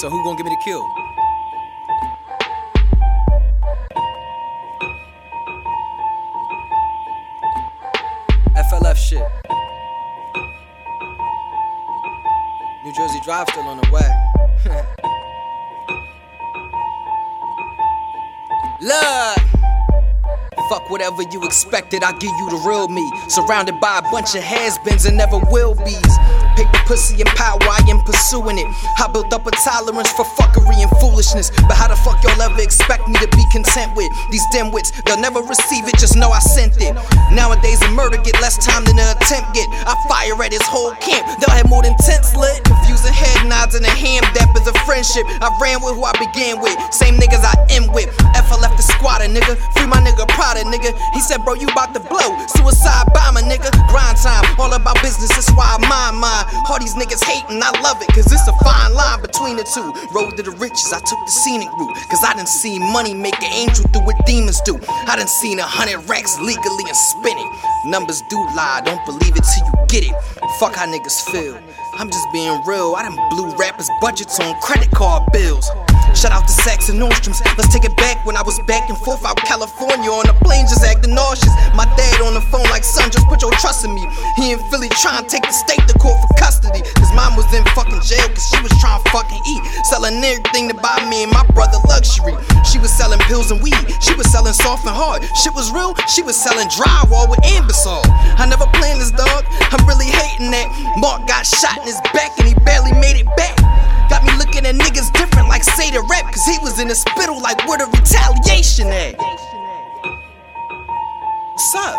So who gonna give me the kill? FLF shit. New Jersey Drive still on the way. Look! Fuck whatever you expected, I give you the real me. Surrounded by a bunch of has-beens and never will be's. Paper pussy and power, why I am pursuing it. I built up a tolerance for fuckery and foolishness. But how the fuck y'all ever expect me to be content with these dimwits? They'll never receive it, just know I sent it. Nowadays, a murder get less time than an attempt get. I fire at his whole camp, they'll have more than tents lit. Confusing head nods and a ham dap is a friendship. I ran with who I began with, same niggas I end with. F, I left the squatter, nigga. Free my nigga Prada, nigga. He said, bro, you about to blow. Suicide bomber, nigga. Grind time, all about business, that's why I mind mine. All these niggas hating, I love it, cause it's a fine line between the two. Road to the riches, I took the scenic route, cause I done seen money make an angel do what demons do. I done seen a hundred racks legally and spinning. Numbers do lie, don't believe it till you get it. Fuck how niggas feel. I'm just being real, I done blew rappers' budgets on credit card bills. Shout out to Saks and Nordstroms. Let's take it back when I was back and forth out California on a plane, just acting nauseous. My dad on the phone like, son, just put your trust in me. He in Philly trying to take the state to court for custody. His mom was in fucking jail cause she was trying to fucking eat. Selling everything to buy me and my brother luxury. She was selling pills and weed. She was selling soft and hard. Shit was real. She was selling drywall with Anbesol. Cause he was in the spittle like where the retaliation at. What's up?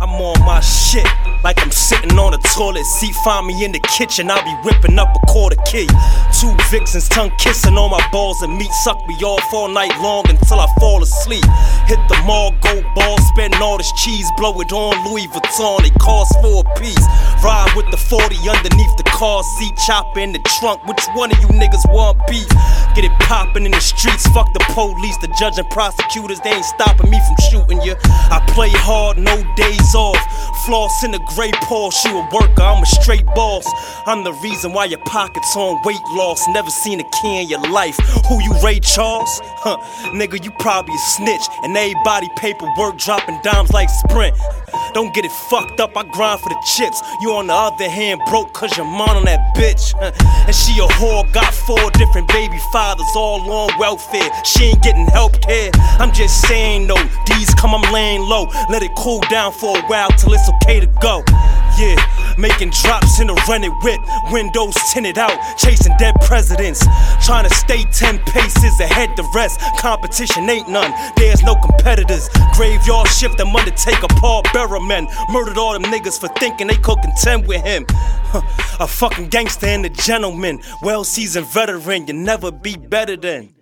I'm on my shit like I'm sitting on a toilet seat. Find me in the kitchen, I'll be whipping up a quarter key. Two vixens, tongue kissing on my balls and meat. Suck me off all night long until I fall asleep. Hit the mall, go ball, spend all this cheese, blow it on Louis Vuitton. It costs four a piece. Ride with the 40 underneath the car seat, chopper in the trunk. Which one of you niggas want beef? Get it poppin' in the streets, fuck the police, the judge and prosecutors, they ain't stopping me from shooting you. I play hard, no days off. Floss in the gray Porsche, you a worker, I'm a straight boss. I'm the reason why your pockets on weight loss. Never seen a key in your life. Who you, Ray Charles? Huh, nigga, you probably a snitch. And everybody paperwork dropping dimes like Sprint. Don't get it fucked up, I grind for the chips. You on the other hand broke cause your mom on that bitch. And she a whore, got four different baby fathers, all on welfare. She ain't getting help here. I'm just saying though, these come, I'm laying low. Let it cool down for a while till it's okay to go. Yeah, making drops in a rented whip, windows tinted out, chasing dead presidents. Trying to stay 10 paces ahead the rest. Competition ain't none, there's no competitors. Graveyard shift, them Undertaker, Paul Berriman. Murdered all them niggas for thinking they could contend with him. A fucking gangster and a gentleman, well seasoned veteran, you never be better than.